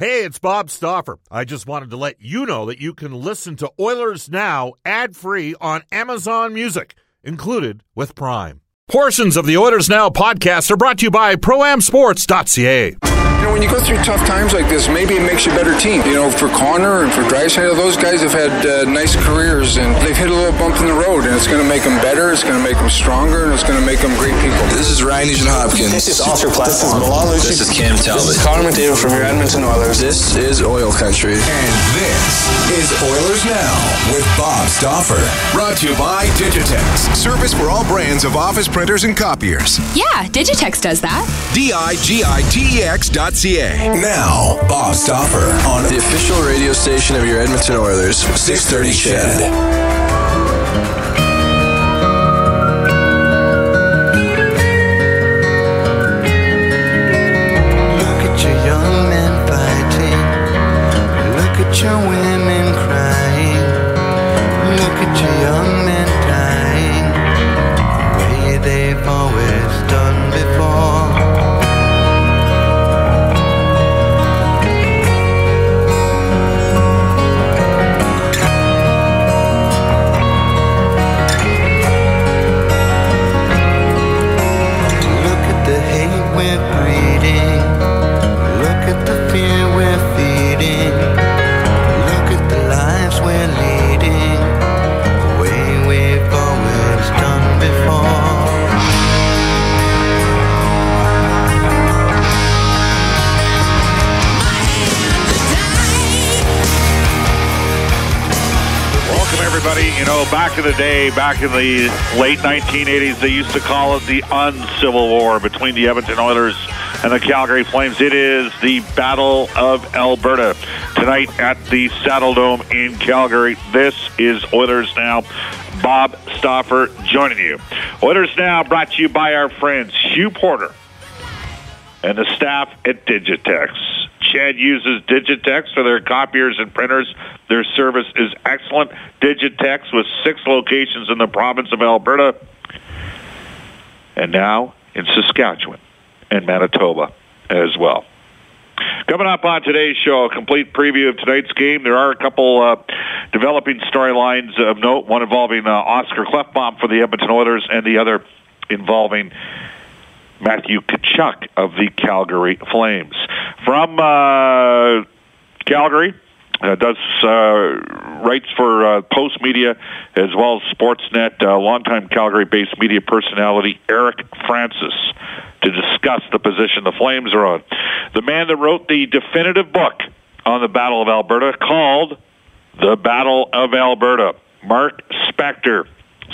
Hey, it's Bob Stauffer. I just wanted to let you know that you can listen to Oilers Now ad free on Amazon Music, included with Prime. Portions of the Oilers Now podcast are brought to you by ProAmSports.ca. You know, when you go through tough times like this, maybe it makes you a better team. You know, for Connor and for Draisaitl, those guys have had uh, nice careers and they've hit a little bump in the road, and it's going to make them better, it's going to make them stronger, and it's going to make them great people. This is Ryan Nugent Hopkins. This is Oscar This is Malala This is Cam Talbot. This is Connor McDavid from your Edmonton Oilers. This is Oil Country. And this is Oilers Now with Bob Stauffer. Brought to you by Digitex. Service for all brands of office printers and copiers. Yeah, Digitex does that. D-I-G-I-T-E-X dot C-A. Now, Bob Stauffer on the official radio station of your Edmonton Oilers, 630 CHED. Look at your young in the day, back in the late 1980s, they used to call it the uncivil war between the Edmonton Oilers and the Calgary Flames. It is the Battle of Alberta tonight at the Saddle Dome in Calgary. This is Oilers Now. Bob Stauffer joining you. Oilers Now brought to you by our friends Hugh Porter and the staff at Digitex. CHED uses Digitex for their copiers and printers. Their service is excellent. Digitex with six locations in the province of Alberta and now in Saskatchewan and Manitoba as well. Coming up on today's show, a complete preview of tonight's game. There are a couple uh, developing storylines of note, one involving uh, Oscar Klefbom for the Edmonton Oilers and the other involving Matthew Tkachuk of the Calgary Flames. From uh, Calgary, uh, does uh, writes for uh, Post Media as well as Sportsnet. Uh, longtime Calgary-based media personality Eric Francis to discuss the position the Flames are on. The man that wrote the definitive book on the Battle of Alberta called "The Battle of Alberta." Mark Spector,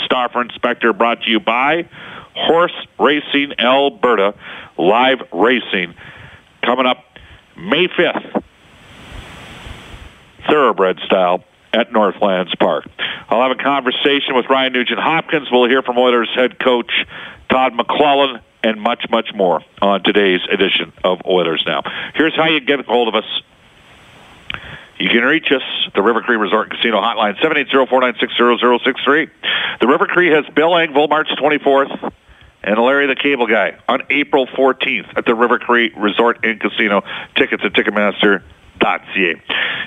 Stauffer and Spector, brought to you by Horse Racing Alberta, live racing coming up May 5th, thoroughbred style at Northlands Park. I'll have a conversation with Ryan Nugent Hopkins. We'll hear from Oilers head coach Todd McClellan and much, much more on today's edition of Oilers Now. Here's how you get a hold of us. You can reach us, the River Cree Resort Casino Hotline, 780-496-0063. The River Cree has Bill Engvall March 24th and Larry the Cable Guy on April 14th at the River Cree Resort and Casino. Tickets at Ticketmaster.ca.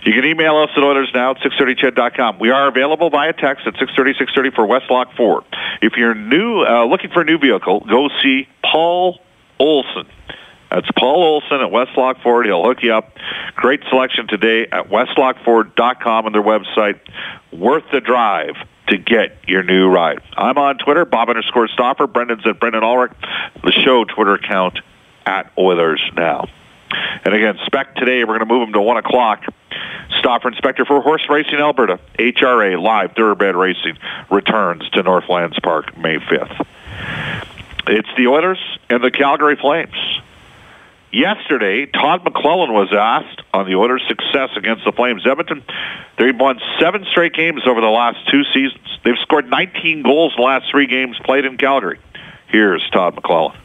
You can email us at OilersNow at 630ched.com. We are available via text at 630-630 for Westlock Ford. If you're new, uh, looking for a new vehicle, go see Paul Olson. That's Paul Olson at Westlock Ford. He'll hook you up. Great selection today at westlockford.com on their website. Worth the drive to get your new ride. I'm on Twitter, Bob underscore Stauffer. Brendan's at Brendan Ulrich. The show Twitter account at Oilers Now. And again, spec today, we're going to move them to 1 o'clock. Stauffer and Spector for Horse Racing Alberta, HRA Live Thoroughbred Racing, returns to Northlands Park May 5th. It's the Oilers and the Calgary Flames. Yesterday, Todd McClellan was asked on the Oilers' success against the Flames. Edmonton, they've won seven straight games over the last two seasons. They've scored 19 goals in the last three games played in Calgary. Here's Todd McClellan.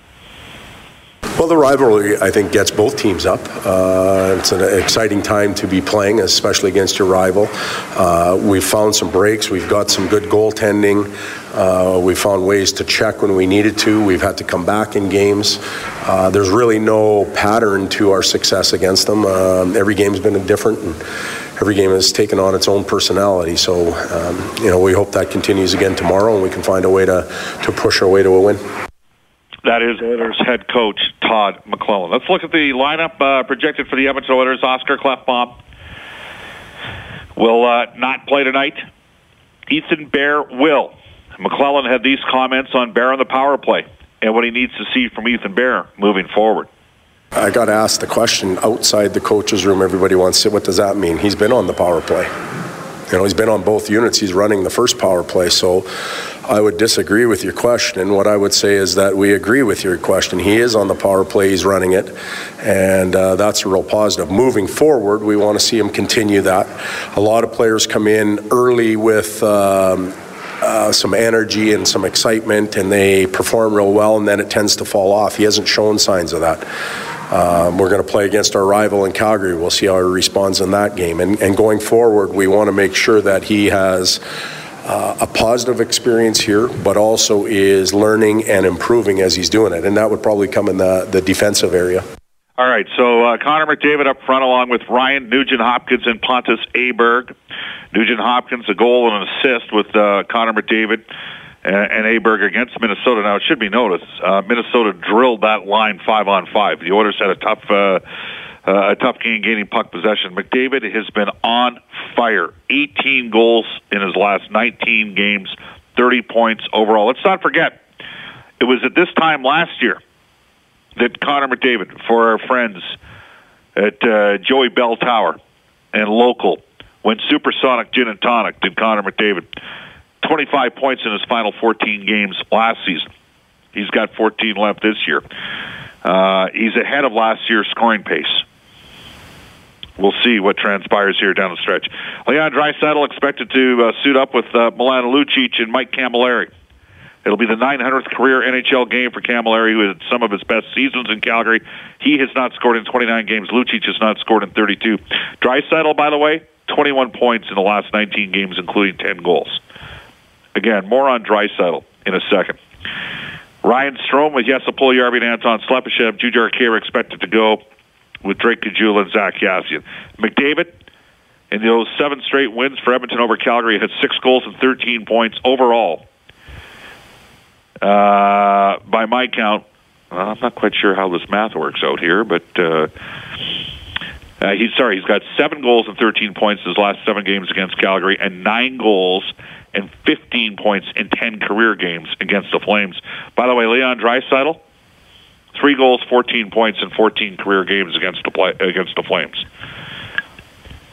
Well, the rivalry, I think, gets both teams up. Uh, it's an exciting time to be playing, especially against your rival. Uh, we've found some breaks. We've got some good goaltending. Uh, we found ways to check when we needed to. We've had to come back in games. Uh, there's really no pattern to our success against them. Um, every game's been different, and every game has taken on its own personality. So, um, you know, we hope that continues again tomorrow, and we can find a way to, to push our way to a win. That is Oilers head coach Todd McClellan. Let's look at the lineup uh, projected for the Edmonton Oilers. Oscar Klefbom will uh, not play tonight. Ethan Bear will. McClellan had these comments on Bear on the power play and what he needs to see from Ethan Bear moving forward. I got asked the question outside the coach's room. Everybody wants to. What does that mean? He's been on the power play. You know, he's been on both units. He's running the first power play. So I would disagree with your question. What I would say is that we agree with your question. He is on the power play. He's running it. And uh, that's a real positive. Moving forward, we want to see him continue that. A lot of players come in early with. Um, uh, some energy and some excitement, and they perform real well, and then it tends to fall off. He hasn't shown signs of that. Um, we're going to play against our rival in Calgary. We'll see how he responds in that game. And, and going forward, we want to make sure that he has uh, a positive experience here, but also is learning and improving as he's doing it. And that would probably come in the, the defensive area. All right, so uh, Connor McDavid up front along with Ryan Nugent Hopkins and Pontus Aberg. Nugent Hopkins a goal and an assist with uh, Connor McDavid and, and Aberg against Minnesota. Now it should be noticed, uh, Minnesota drilled that line five on five. The Oilers had a tough. Uh, uh, a tough game gaining puck possession. McDavid has been on fire. 18 goals in his last 19 games, 30 points overall. Let's not forget, it was at this time last year that Connor McDavid, for our friends at uh, Joey Bell Tower and local, went Supersonic Gin and Tonic did Connor McDavid 25 points in his final 14 games last season. He's got 14 left this year. Uh, he's ahead of last year's scoring pace. We'll see what transpires here down the stretch. Leon Draisaitl expected to uh, suit up with uh, Milan Lucic and Mike Cammalleri. It'll be the 900th career NHL game for Cammalleri, who had some of his best seasons in Calgary. He has not scored in 29 games. Lucic has not scored in 32. Draisaitl, by the way, 21 points in the last 19 games, including 10 goals. Again, more on Draisaitl in a second. Ryan Strome with Jesse Puljujarvi and Anton Slepyshev. Jujhar Khaira expected to go with Drake Caggiula and Zack Kassian. McDavid, in those seven straight wins for Edmonton over Calgary, had six goals and 13 points overall. Uh, by my count, well, I'm not quite sure how this math works out here, but uh, uh, he's sorry, he's got seven goals and 13 points in his last seven games against Calgary, and nine goals and 15 points in 10 career games against the Flames. By the way, Leon Draisaitl, three goals, 14 points in 14 career games against the against the Flames.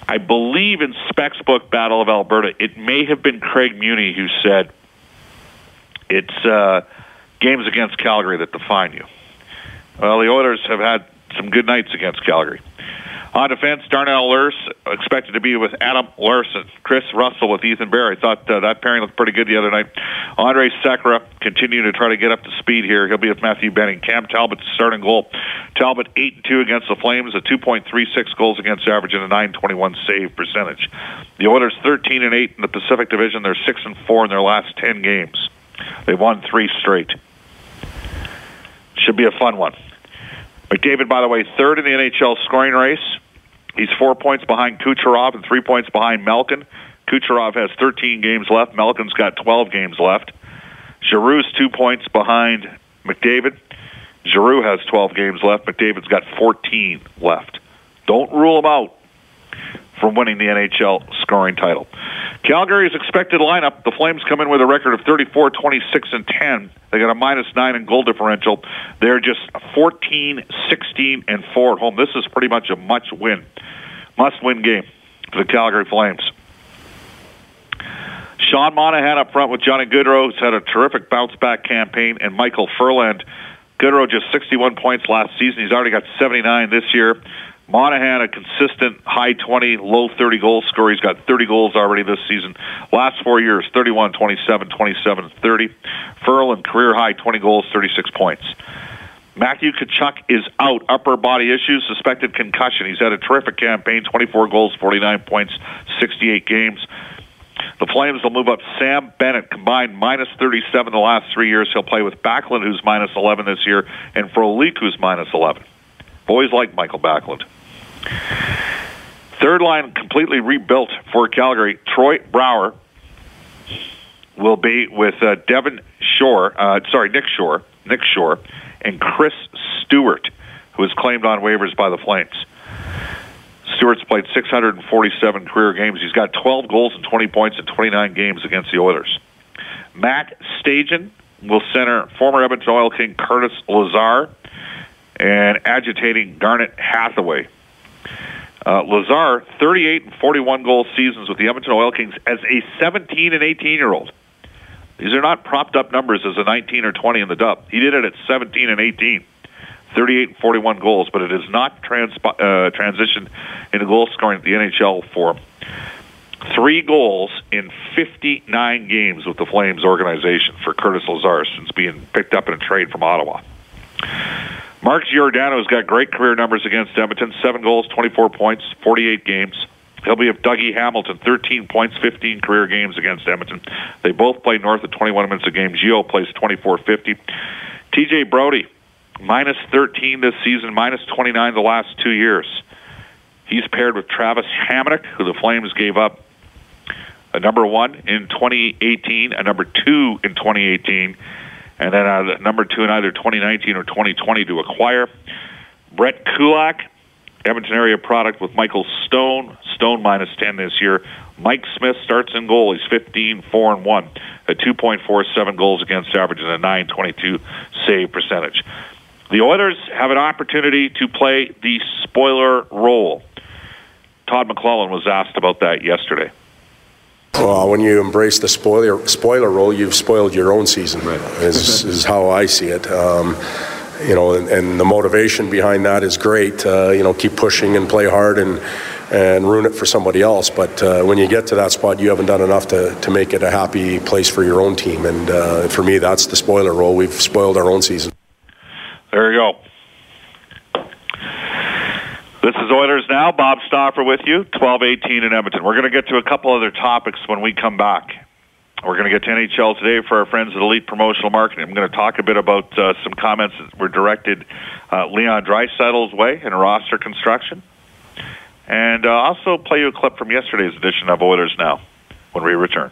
I believe in Specs book Battle of Alberta, it may have been Craig Muni who said it's uh, games against Calgary that define you. Well, the Oilers have had some good nights against Calgary. On defense, Darnell Nurse expected to be with Adam Larsson. Kris Russell with Ethan Bear. I thought uh, that pairing looked pretty good the other night. Andre Sekera continuing to try to get up to speed here. He'll be with Matthew Benning. Cam Talbot starting goal. Talbot 8 and 2 against the Flames, a 2.36 goals against average and a 921 save percentage. The Oilers 13 and 8 in the Pacific Division. They're 6 and 4 in their last 10 games. They won 3 straight. Should be a fun one. McDavid, by the way, third in the NHL scoring race. He's four points behind Kucherov and three points behind Malkin. Kucherov has 13 games left. Malkin's got 12 games left. Giroux's two points behind McDavid. Giroux has 12 games left. McDavid's got 14 left. Don't rule him out from winning the NHL scoring title. Calgary's expected lineup, the Flames come in with a record of 34, 26, and 10. They got a minus 9 in goal differential. They're just 14, 16, and 4 at home. This is pretty much a must win, must win game for the Calgary Flames. Sean Monahan up front with Johnny Gaudreau, who's had a terrific bounce back campaign, and Michael Ferland. Gaudreau just 61 points last season. He's already got 79 this year. Monahan, a consistent high 20, low 30 goal scorer. He's got 30 goals already this season. Last four years, 31, 27, 27, 30. Ferland, career high 20 goals, 36 points. Matthew Tkachuk is out. Upper body issues, suspected concussion. He's had a terrific campaign 24 goals, 49 points, 68 games. The Flames will move up Sam Bennett, combined minus 37 the last three years. He'll play with Backlund, who's minus 11 this year, and Frolik, who's minus 11. Boys like Michael Backlund. Third line completely rebuilt for Calgary. Troy Brouwer will be with uh, Devin Shore, uh, sorry, Nick Shore, Nick Shore, and Chris Stewart, who was claimed on waivers by the Flames. Stewart's played 647 career games. He's got 12 goals and 20 points in 29 games against the Oilers. Matt Stajan will center former Edmonton Oil King Curtis Lazar and agitating Garnet Hathaway. Uh, Lazar, 38 and 41 goal seasons with the Edmonton Oil Kings as a 17 and 18 year old. These are not propped up numbers as a 19 or 20 in the dub. He did it at 17 and 18. 38 and 41 goals, but it has not uh, transitioned into goal scoring at the NHL for three goals in 59 games with the Flames organization for Curtis Lazar since being picked up in a trade from Ottawa. Mark Giordano's got great career numbers against Edmonton, seven goals, 24 points, 48 games. He'll be with Dougie Hamilton, 13 points, 15 career games against Edmonton. They both play north of 21 minutes a game. Gio plays 24-50. TJ Brodie, minus 13 this season, minus 29 the last two years. He's paired with Travis Hamonic, who the Flames gave up a number one in 2018, a number two in 2018, and then uh, a number two in either 2019 or 2020 to acquire. Brett Kulak, Edmonton area product with Michael Stone. Stone minus 10 this year. Mike Smith starts in goal. He's 15, 4 and 1, a 2.47 goals against average and a 9.22 save percentage. The Oilers have an opportunity to play the spoiler role. Todd McClellan was asked about that yesterday. Well, when you embrace the spoiler spoiler role, you've spoiled your own season. Right. Is, is how I see it. Um, you know, and, and, the motivation behind that is great. Uh, you know, keep pushing and play hard and and ruin it for somebody else. But uh, when you get to that spot, you haven't done enough to, to make it a happy place for your own team. And uh, for me, that's the spoiler role. We've spoiled our own season. There you go. This is Oilers Now. Bob Stauffer with you, 1218 in Edmonton. We're going to get to a couple other topics when we come back. We're going to get to NHL today for our friends at Elite Promotional Marketing. I'm going to talk a bit about uh, some comments that were directed uh, Leon Draisaitl's way in roster construction. And uh, also play you a clip from yesterday's edition of Oilers Now when we return.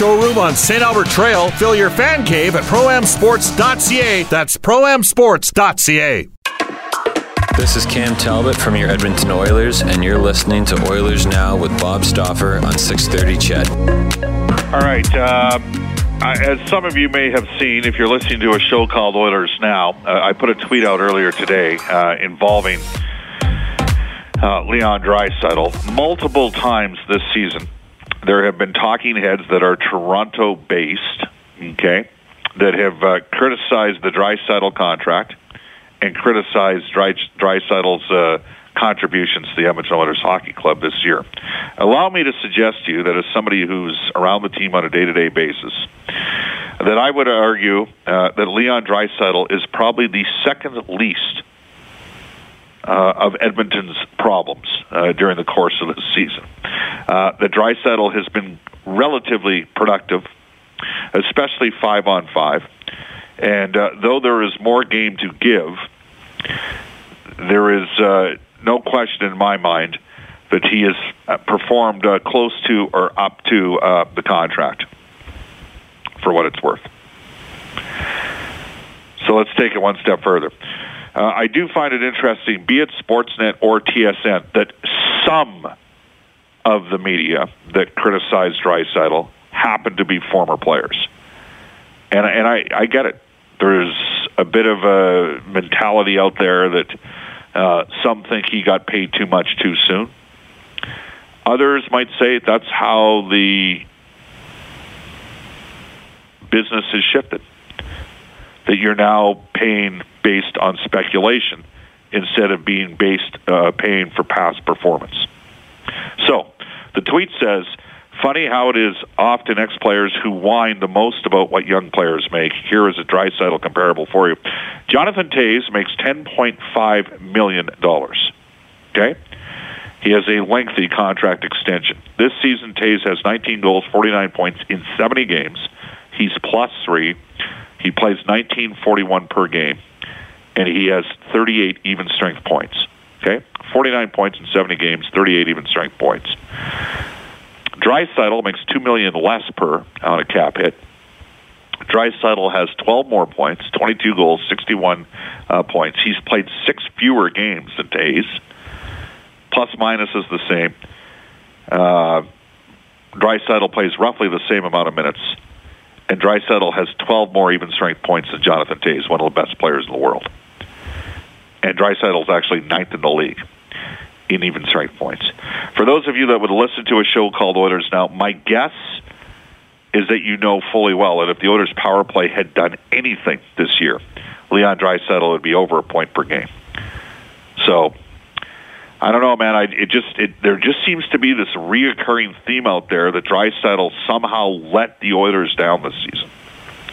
showroom on St. Albert Trail. Fill your fan cave at proamsports.ca. That's proamsports.ca. This is Cam Talbot from your Edmonton Oilers, and you're listening to Oilers Now with Bob Stauffer on 630 CHED. All right. Uh, as some of you may have seen, if you're listening to a show called Oilers Now, uh, I put a tweet out earlier today uh, involving uh, Leon Draisaitl multiple times this season there have been talking heads that are Toronto based, okay, that have uh, criticized the Draisaitl contract and criticized Dry, Draisaitl's uh, contributions to the Edmonton Oilers Hockey Club this year. Allow me to suggest to you that as somebody who's around the team on a day-to-day basis, that I would argue uh, that Leon Draisaitl is probably the second least uh, of Edmonton's problems uh, during the course of the season. Uh, the Draisaitl has been relatively productive, especially five on five. And uh, though there is more game to give, there is uh, no question in my mind that he has uh, performed close to or up to the contract for what it's worth. So let's take it one step further. Uh, I do find it interesting, be it Sportsnet or TSN, that some of the media that criticize Draisaitl happen to be former players. And, and I, I get it. There's a bit of a mentality out there that uh, some think he got paid too much too soon. Others might say that's how the business has shifted. That you're now paying based on speculation instead of being based uh, paying for past performance. So the tweet says, funny how it is often ex-players who whine the most about what young players make. Here is a Draisaitl comparable for you. Jonathan Toews makes $10.5 million. Okay? He has a lengthy contract extension. This season, Toews has 19 goals, 49 points in 70 games. He's plus three. He plays 1941 per game, and he has 38 even strength points. Okay, 49 points in 70 games, 38 even strength points. Draisaitl makes two million less per on a cap hit. Draisaitl has 12 more points, 22 goals, 61 uh, points. He's played six fewer games than Toews. Plus minus is the same. Uh, Draisaitl plays roughly the same amount of minutes, and Draisaitl has 12 more even strength points than Jonathan Toews, one of the best players in the world. And Draisaitl is actually ninth in the league in even strength points. For those of you that would listen to a show called Oilers Now, my guess is that you know fully well that if the Oilers power play had done anything this year, Leon Draisaitl would be over a point per game. So I don't know, man. I, it just it, there just seems to be this reoccurring theme out there that Draisaitl somehow let the Oilers down this season.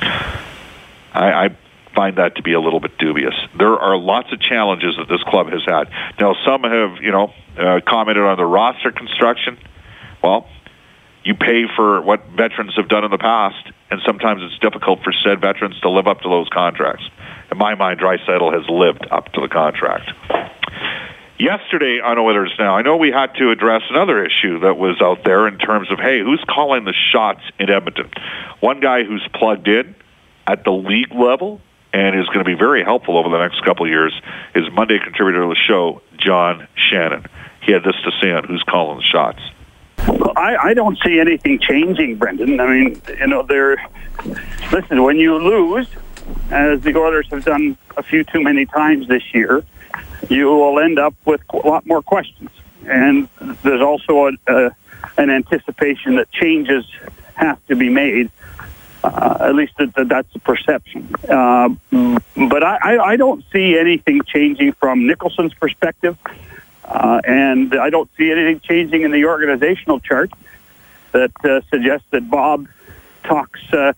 I, I find that to be a little bit dubious. There are lots of challenges that this club has had. Now, some have you know uh, commented on the roster construction. Well, you pay for what veterans have done in the past, and sometimes it's difficult for said veterans to live up to those contracts. In my mind, Draisaitl has lived up to the contract. Yesterday on Oilers Now, I know we had to address another issue that was out there in terms of, hey, who's calling the shots in Edmonton? One guy who's plugged in at the league level and is going to be very helpful over the next couple of years is Monday contributor to the show, John Shannon. He had this to say on who's calling the shots. Well, I, I don't see anything changing, Brendan. I mean, you know, there. Listen, when you lose, as the Oilers have done a few too many times this year, you will end up with a lot more questions. And there's also a, a, an anticipation that changes have to be made. Uh, at least that, that's the perception. Uh, but I, I, don't see anything changing from Nicholson's perspective, uh, and I don't see anything changing in the organizational chart that uh, suggests that Bob talks uh,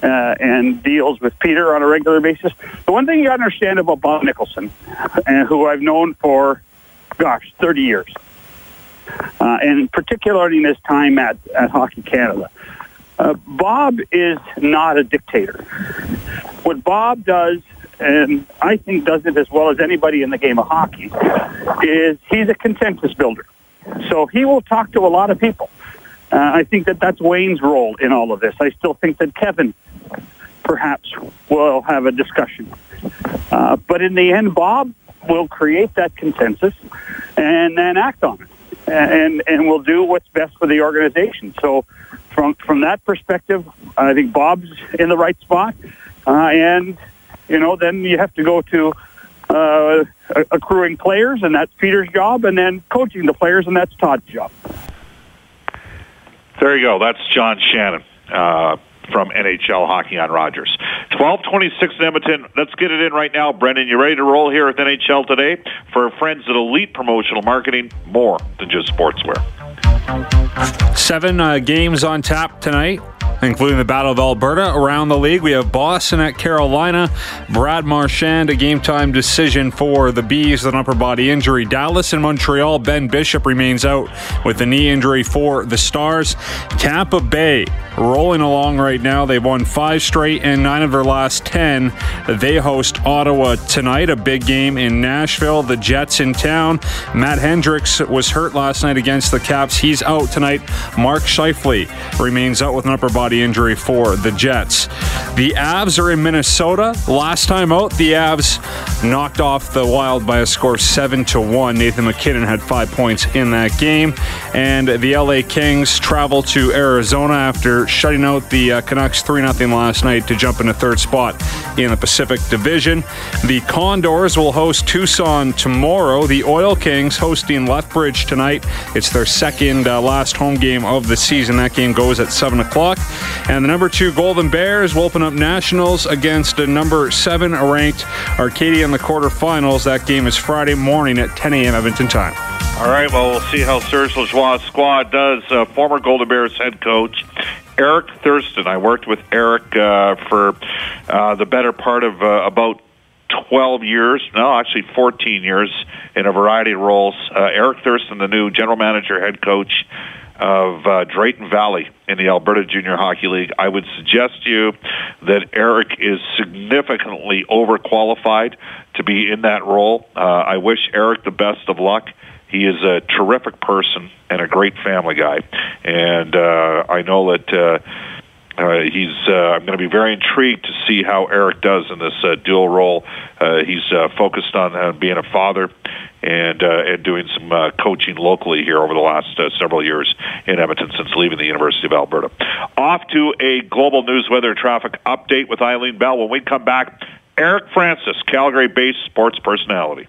uh, and deals with Peter on a regular basis. The one thing you understand about Bob Nicholson, and who I've known for, gosh, 30 years, uh, and particularly in his time at, at Hockey Canada, uh, Bob is not a dictator. What Bob does, and I think does it as well as anybody in the game of hockey, is he's a consensus builder. So he will talk to a lot of people. Uh, I think that that's Wayne's role in all of this. I still think that Kevin perhaps will have a discussion. Uh, but in the end, Bob will create that consensus and then act on it. And, and will do what's best for the organization. So, from from that perspective, I think Bob's in the right spot. Uh, and you know, then you have to go to uh, accruing players, and that's Peter's job, and then coaching the players, and that's Todd's job. There you go. That's John Shannon. Uh, from NHL Hockey on Rogers. 1226 in Edmonton. Let's get it in right now. Brendan, you ready to roll here with NHL today? For friends at Elite Promotional Marketing, more than just sportswear. Seven uh, games on tap tonight including the Battle of Alberta. Around the league, we have Boston at Carolina. Brad Marchand, a game time decision for the Bees an upper body injury. Dallas and Montreal, Ben Bishop remains out with a knee injury for the Stars. Tampa Bay rolling along right now. They've won five straight and nine of their last 10. They host Ottawa tonight, a big game in Nashville. The Jets in town. Matt Hendricks was hurt last night against the Caps. He's out tonight. Mark Scheifele remains out with an upper body injury for the Jets. The Avs are in Minnesota. Last time out, the Avs knocked off the Wild by a score of 7 to 1. Nathan MacKinnon had 5 points in that game. And the LA Kings travel to Arizona after shutting out the uh, Canucks 3 0 last night to jump into third spot in the Pacific Division. The Condors will host Tucson tomorrow. The Oil Kings hosting Lethbridge tonight. It's their second uh, last home game of the season. That game goes at 7 o'clock. And the number two Golden Bears will open up Nationals against the number seven ranked Acadia in the quarterfinals. That game is Friday morning at 10 a.m. Edmonton time. All right, well, we'll see how Serge Lajoie's squad does. Uh, former Golden Bears head coach Eric Thurston. I worked with Eric uh, for uh, the better part of uh, about 12 years, no, actually 14 years in a variety of roles. Uh, Eric Thurston, the new general manager, head coach of uh, Drayton Valley in the Alberta Junior Hockey League. I would suggest to you that Eric is significantly overqualified to be in that role. Uh, I wish Eric the best of luck. He is a terrific person and a great family guy, and uh, I know that. Uh, uh, he's. Uh, I'm going to be very intrigued to see how Eric does in this uh, dual role. Uh, he's uh, focused on uh, being a father and uh, and doing some uh, coaching locally here over the last uh, several years in Edmonton since leaving the University of Alberta. Off to a global news weather traffic update with Eileen Bell. When we come back, Eric Francis, Calgary-based sports personality.